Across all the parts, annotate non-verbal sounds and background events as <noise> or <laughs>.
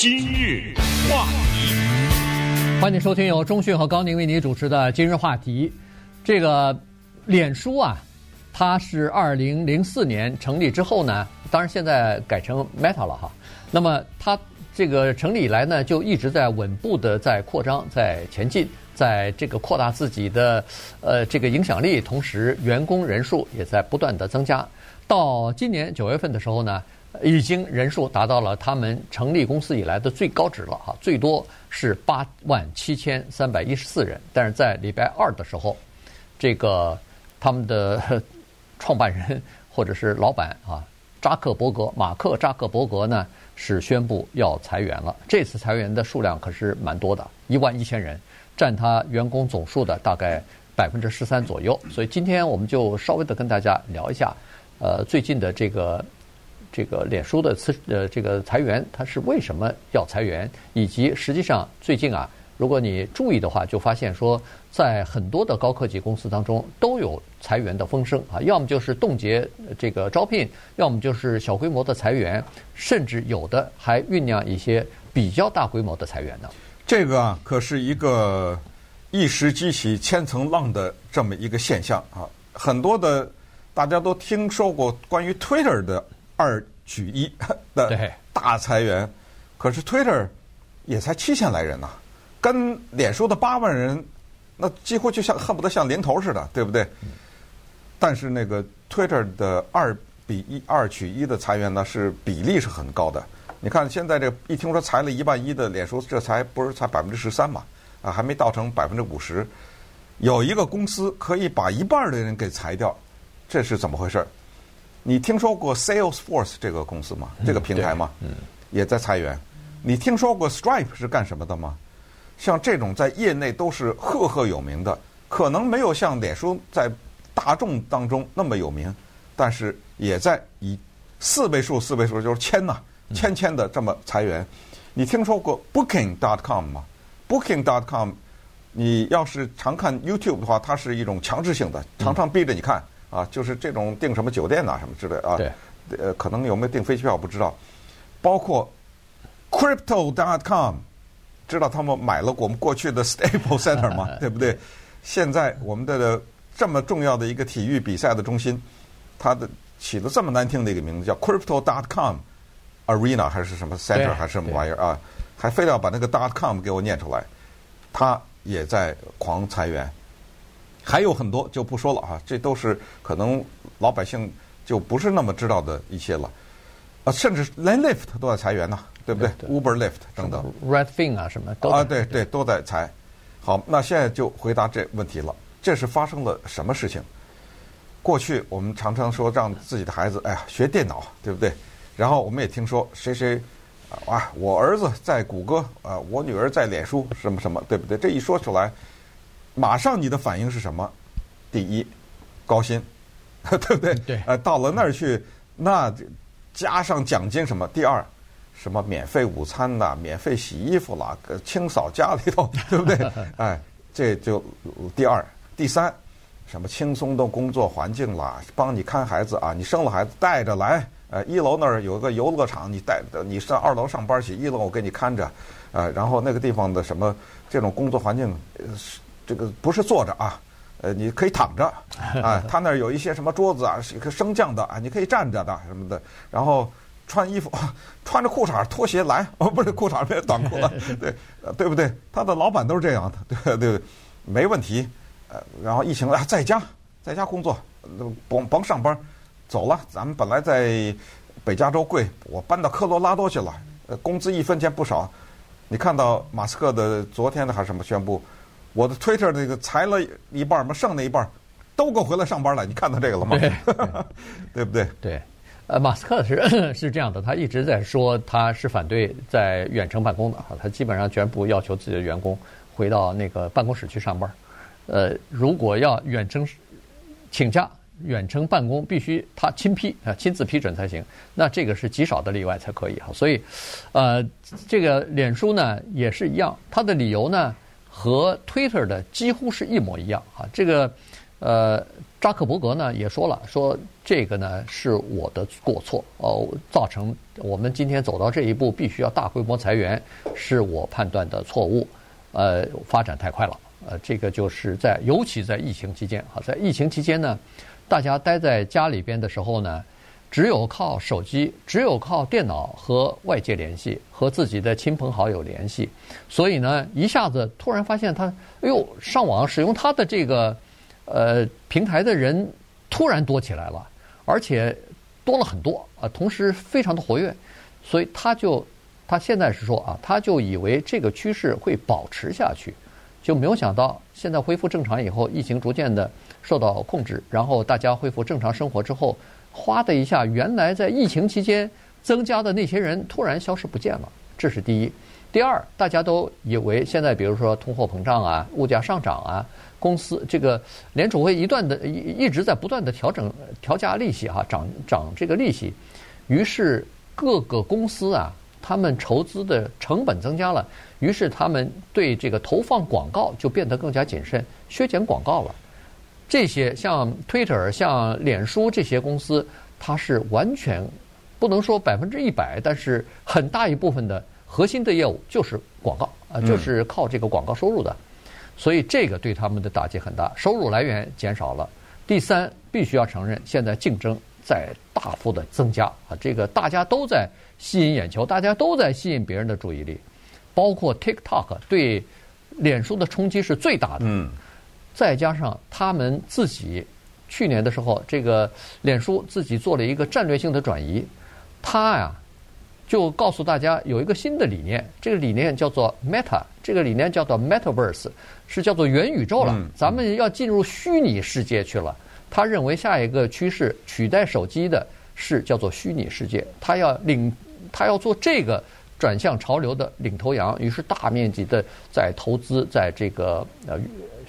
今日话题，欢迎收听由中讯和高宁为您主持的今日话题。这个脸书啊，它是二零零四年成立之后呢，当然现在改成 Meta 了哈。那么它这个成立以来呢，就一直在稳步的在扩张，在前进，在这个扩大自己的呃这个影响力，同时员工人数也在不断的增加。到今年九月份的时候呢。已经人数达到了他们成立公司以来的最高值了哈，最多是八万七千三百一十四人。但是在礼拜二的时候，这个他们的创办人或者是老板啊，扎克伯格，马克扎克伯格呢是宣布要裁员了。这次裁员的数量可是蛮多的，一万一千人，占他员工总数的大概百分之十三左右。所以今天我们就稍微的跟大家聊一下，呃，最近的这个。这个脸书的辞呃这个裁员，它是为什么要裁员？以及实际上最近啊，如果你注意的话，就发现说，在很多的高科技公司当中都有裁员的风声啊，要么就是冻结这个招聘，要么就是小规模的裁员，甚至有的还酝酿一些比较大规模的裁员呢。这个啊，可是一个一石激起千层浪的这么一个现象啊，很多的大家都听说过关于 Twitter 的。二举一 <laughs> 的大裁员，可是 Twitter 也才七千来人呐，跟脸书的八万人，那几乎就像恨不得像零头似的，对不对？但是那个 Twitter 的二比一二取一的裁员呢，是比例是很高的。你看现在这一听说裁了一万一的脸书，这才不是才百分之十三嘛，啊，还没到成百分之五十。有一个公司可以把一半的人给裁掉，这是怎么回事？你听说过 Salesforce 这个公司吗？这个平台吗？嗯，也在裁员。你听说过 Stripe 是干什么的吗？像这种在业内都是赫赫有名的，可能没有像脸书在大众当中那么有名，但是也在以四位数、四位数就是千呐、千千的这么裁员。你听说过 Booking.com 吗？Booking.com，你要是常看 YouTube 的话，它是一种强制性的，常常逼着你看。啊，就是这种订什么酒店呐、啊，什么之类啊。对。呃，可能有没有订飞机票不知道。包括 Crypto.com，知道他们买了我们过去的 Staples Center 吗？<laughs> 对不对？现在我们的这么重要的一个体育比赛的中心，它的起了这么难听的一个名字，叫 Crypto.com Arena 还是什么 Center 还是什么玩意儿啊？还非要把那个 .com 给我念出来。他也在狂裁员。还有很多就不说了啊，这都是可能老百姓就不是那么知道的一些了，啊，甚至连 Lyft 都在裁员呢，对不对，对，对？Uber、Lyft 等等，Redfin 啊什么都啊，对对都在裁。好，那现在就回答这问题了，这是发生了什么事情？过去我们常常说让自己的孩子哎呀学电脑，对不对？然后我们也听说谁谁啊，我儿子在谷歌啊，我女儿在脸书，什么什么，对不对？这一说出来。马上你的反应是什么？第一，高薪，<laughs> 对不对？对。呃，到了那儿去，那加上奖金什么？第二，什么免费午餐呐，免费洗衣服啦，清扫家里头，<laughs> 对不对？<laughs> 哎，这就第二。第三，什么轻松的工作环境啦，帮你看孩子啊，你生了孩子带着来，呃，一楼那儿有个游乐场，你带着你上二楼上班去，一楼我给你看着，呃，然后那个地方的什么这种工作环境是。这个不是坐着啊，呃，你可以躺着 <laughs> 啊。他那儿有一些什么桌子啊，是一个升降的啊，你可以站着的什么的。然后穿衣服，<laughs> 穿着裤衩拖鞋来，<laughs> 哦，不是裤衩变短裤了，对，对不对？他的老板都是这样的，对对对，没问题。呃，然后疫情啊，在家在家工作，甭甭上班，走了。咱们本来在北加州贵，我搬到科罗拉多去了，呃，工资一分钱不少。你看到马斯克的昨天的还是什么宣布？我的 Twitter 那个裁了一半嘛，剩那一半都给我回来上班了。你看到这个了吗？对，<laughs> 对不对？对，呃，马斯克是是这样的，他一直在说他是反对在远程办公的，他基本上全部要求自己的员工回到那个办公室去上班。呃，如果要远程请假、远程办公，必须他亲批啊，亲自批准才行。那这个是极少的例外才可以哈。所以，呃，这个脸书呢也是一样，他的理由呢。和 Twitter 的几乎是一模一样啊，这个呃扎克伯格呢也说了，说这个呢是我的过错哦，造成我们今天走到这一步，必须要大规模裁员，是我判断的错误。呃，发展太快了，呃，这个就是在尤其在疫情期间啊，在疫情期间呢，大家待在家里边的时候呢，只有靠手机，只有靠电脑和外界联系，和自己的亲朋好友联系，所以呢，一下子突然发现他，哎呦，上网使用他的这个。呃，平台的人突然多起来了，而且多了很多啊，同时非常的活跃，所以他就他现在是说啊，他就以为这个趋势会保持下去，就没有想到现在恢复正常以后，疫情逐渐的受到控制，然后大家恢复正常生活之后，哗的一下，原来在疫情期间增加的那些人突然消失不见了，这是第一。第二，大家都以为现在比如说通货膨胀啊，物价上涨啊。公司这个联储会一段的一一直在不断的调整调价利息哈，涨涨这个利息，于是各个公司啊，他们筹资的成本增加了，于是他们对这个投放广告就变得更加谨慎，削减广告了。这些像 Twitter、像脸书这些公司，它是完全不能说百分之一百，但是很大一部分的核心的业务就是广告啊，就是靠这个广告收入的。所以这个对他们的打击很大，收入来源减少了。第三，必须要承认，现在竞争在大幅的增加啊，这个大家都在吸引眼球，大家都在吸引别人的注意力，包括 TikTok 对脸书的冲击是最大的。嗯。再加上他们自己去年的时候，这个脸书自己做了一个战略性的转移，他呀。就告诉大家有一个新的理念，这个理念叫做 Meta，这个理念叫做 Metaverse，是叫做元宇宙了。咱们要进入虚拟世界去了。他认为下一个趋势取代手机的是叫做虚拟世界，他要领，他要做这个转向潮流的领头羊，于是大面积的在投资在这个呃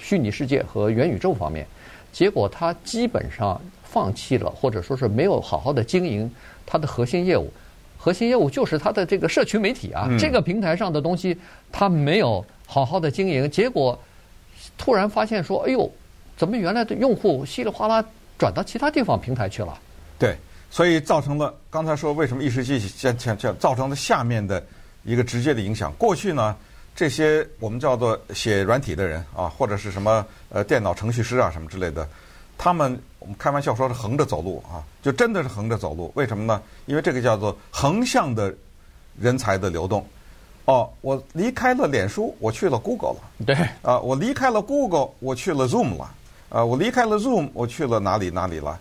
虚拟世界和元宇宙方面，结果他基本上放弃了，或者说是没有好好的经营他的核心业务。核心业务就是他的这个社群媒体啊，这个平台上的东西，他没有好好的经营，结果突然发现说，哎呦，怎么原来的用户稀里哗啦转到其他地方平台去了？对，所以造成了刚才说为什么一时期先先先造成了下面的一个直接的影响。过去呢，这些我们叫做写软体的人啊，或者是什么呃电脑程序师啊什么之类的。他们我们开玩笑说是横着走路啊，就真的是横着走路。为什么呢？因为这个叫做横向的人才的流动。哦，我离开了脸书，我去了 Google 了。对。啊，我离开了 Google，我去了 Zoom 了。啊，我离开了 Zoom，我去了哪里哪里了？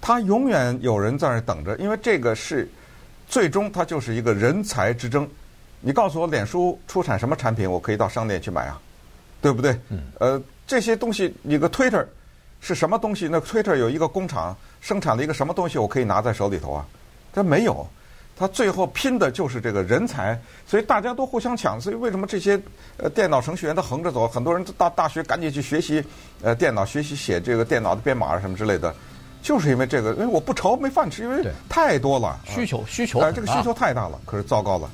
他永远有人在那儿等着，因为这个是最终它就是一个人才之争。你告诉我，脸书出产什么产品，我可以到商店去买啊，对不对？嗯。呃，这些东西，你个 Twitter。是什么东西？那 Twitter 有一个工厂生产了一个什么东西？我可以拿在手里头啊？它没有，它最后拼的就是这个人才，所以大家都互相抢。所以为什么这些呃电脑程序员都横着走？很多人到大学赶紧去学习呃电脑，学习写这个电脑的编码什么之类的，就是因为这个，因为我不愁没饭吃，因为太多了需求需求，哎，这个需求太大了。可是糟糕了，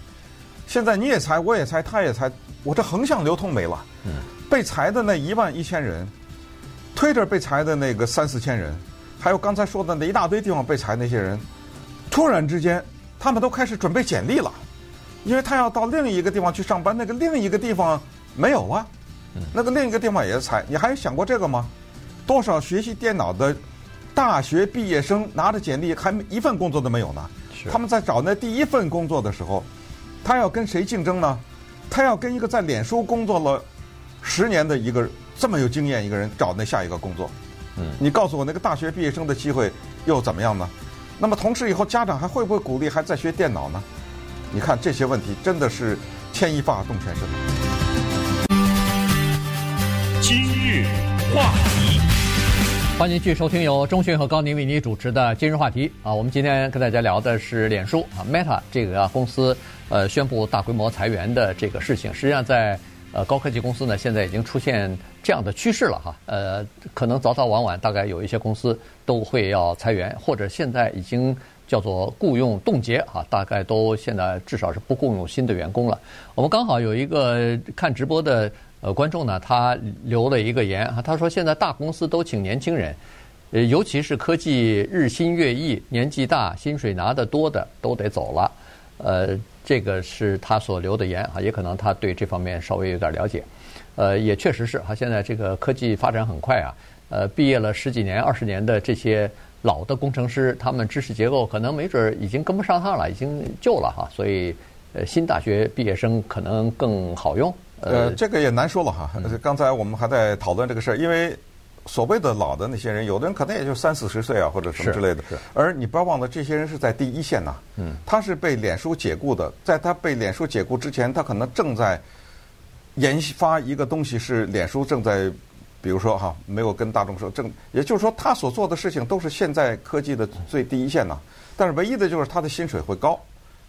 现在你也裁，我也裁，他也裁，我这横向流通没了。嗯，被裁的那一万一千人。Twitter 被裁的那个三四千人，还有刚才说的那一大堆地方被裁那些人，突然之间，他们都开始准备简历了，因为他要到另一个地方去上班，那个另一个地方没有啊，那个另一个地方也是裁。你还想过这个吗？多少学习电脑的大学毕业生拿着简历，还一份工作都没有呢？他们在找那第一份工作的时候，他要跟谁竞争呢？他要跟一个在脸书工作了十年的一个。这么有经验一个人找那下一个工作，嗯，你告诉我那个大学毕业生的机会又怎么样呢？那么同时以后家长还会不会鼓励还在学电脑呢？你看这些问题真的是牵一发动全身。今日话题，欢迎继续收听由钟迅和高宁为您主持的今日话题啊。我们今天跟大家聊的是脸书啊，Meta 这个公司呃宣布大规模裁员的这个事情，实际上在。呃，高科技公司呢，现在已经出现这样的趋势了哈。呃，可能早早晚晚，大概有一些公司都会要裁员，或者现在已经叫做雇佣冻结哈，大概都现在至少是不雇佣新的员工了。我们刚好有一个看直播的呃观众呢，他留了一个言啊，他说现在大公司都请年轻人，呃，尤其是科技日新月异，年纪大、薪水拿得多的都得走了。呃，这个是他所留的言啊，也可能他对这方面稍微有点了解。呃，也确实是哈，现在这个科技发展很快啊。呃，毕业了十几年、二十年的这些老的工程师，他们知识结构可能没准已经跟不上趟了，已经旧了哈。所以，呃，新大学毕业生可能更好用。呃，这个也难说了哈。刚才我们还在讨论这个事儿，因为。所谓的老的那些人，有的人可能也就三四十岁啊，或者什么之类的。而你不要忘了，这些人是在第一线呐。嗯。他是被脸书解雇的，在他被脸书解雇之前，他可能正在研发一个东西，是脸书正在，比如说哈，没有跟大众说，正，也就是说，他所做的事情都是现在科技的最第一线呐。但是唯一的就是他的薪水会高，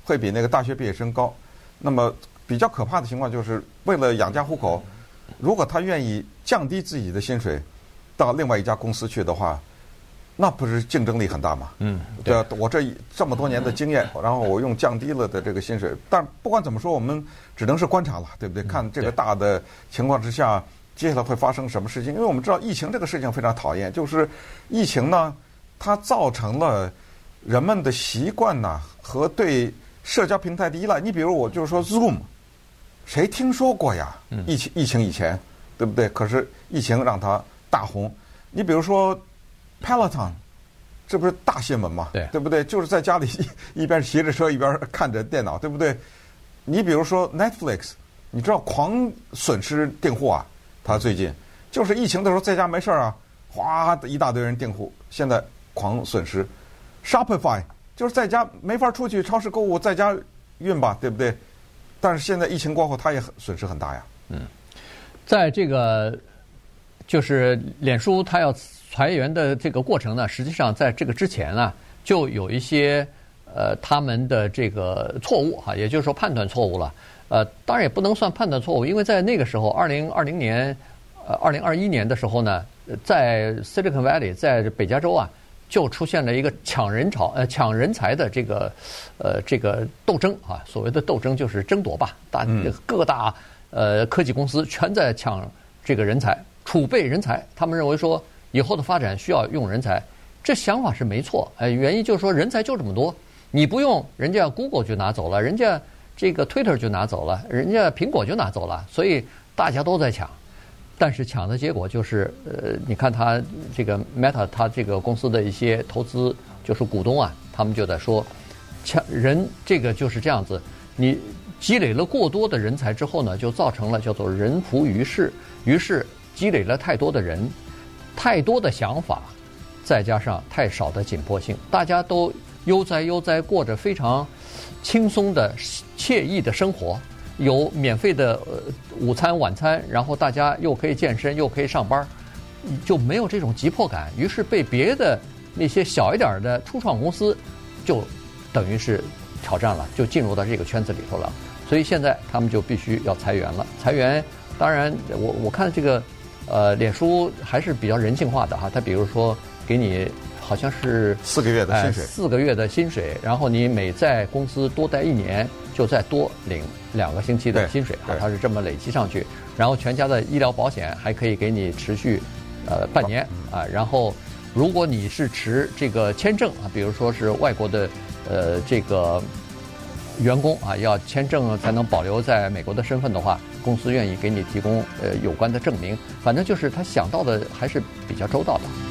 会比那个大学毕业生高。那么比较可怕的情况就是，为了养家糊口，如果他愿意降低自己的薪水。到另外一家公司去的话，那不是竞争力很大吗？嗯，对啊，我这这么多年的经验，然后我用降低了的这个薪水，但不管怎么说，我们只能是观察了，对不对？看这个大的情况之下，接下来会发生什么事情？因为我们知道疫情这个事情非常讨厌，就是疫情呢，它造成了人们的习惯呐和对社交平台的依赖。你比如我就是说 Zoom，谁听说过呀？疫情疫情以前，对不对？可是疫情让它。大红，你比如说，Peloton，这不是大新闻吗？对，对不对？就是在家里一边骑着车一边看着电脑，对不对？你比如说 Netflix，你知道狂损失订户啊？他最近就是疫情的时候在家没事儿啊，哗一大堆人订户，现在狂损失。Shopify 就是在家没法出去超市购物，在家运吧，对不对？但是现在疫情过后，他也很损失很大呀。嗯，在这个。就是脸书它要裁员的这个过程呢，实际上在这个之前啊，就有一些呃他们的这个错误哈，也就是说判断错误了。呃，当然也不能算判断错误，因为在那个时候，二零二零年呃二零二一年的时候呢，在 Silicon Valley，在北加州啊，就出现了一个抢人潮呃抢人才的这个呃这个斗争啊，所谓的斗争就是争夺吧，大各大呃科技公司全在抢这个人才。储备人才，他们认为说以后的发展需要用人才，这想法是没错。哎，原因就是说人才就这么多，你不用，人家 Google 就拿走了，人家这个 Twitter 就拿走了，人家苹果就拿走了，所以大家都在抢。但是抢的结果就是，呃，你看他这个 Meta，他这个公司的一些投资就是股东啊，他们就在说，抢人这个就是这样子，你积累了过多的人才之后呢，就造成了叫做人浮于事，于是。积累了太多的人，太多的想法，再加上太少的紧迫性，大家都悠哉悠哉过着非常轻松的惬意的生活，有免费的午餐晚餐，然后大家又可以健身又可以上班，就没有这种急迫感。于是被别的那些小一点的初创公司就等于是挑战了，就进入到这个圈子里头了。所以现在他们就必须要裁员了。裁员，当然我我看这个。呃，脸书还是比较人性化的哈，它比如说给你好像是四个月的薪水，呃，四个月的薪水，然后你每在公司多待一年，就再多领两个星期的薪水啊，它是这么累积上去，然后全家的医疗保险还可以给你持续呃半年啊，然后如果你是持这个签证啊，比如说是外国的呃这个。员工啊，要签证才能保留在美国的身份的话，公司愿意给你提供呃有关的证明。反正就是他想到的还是比较周到的。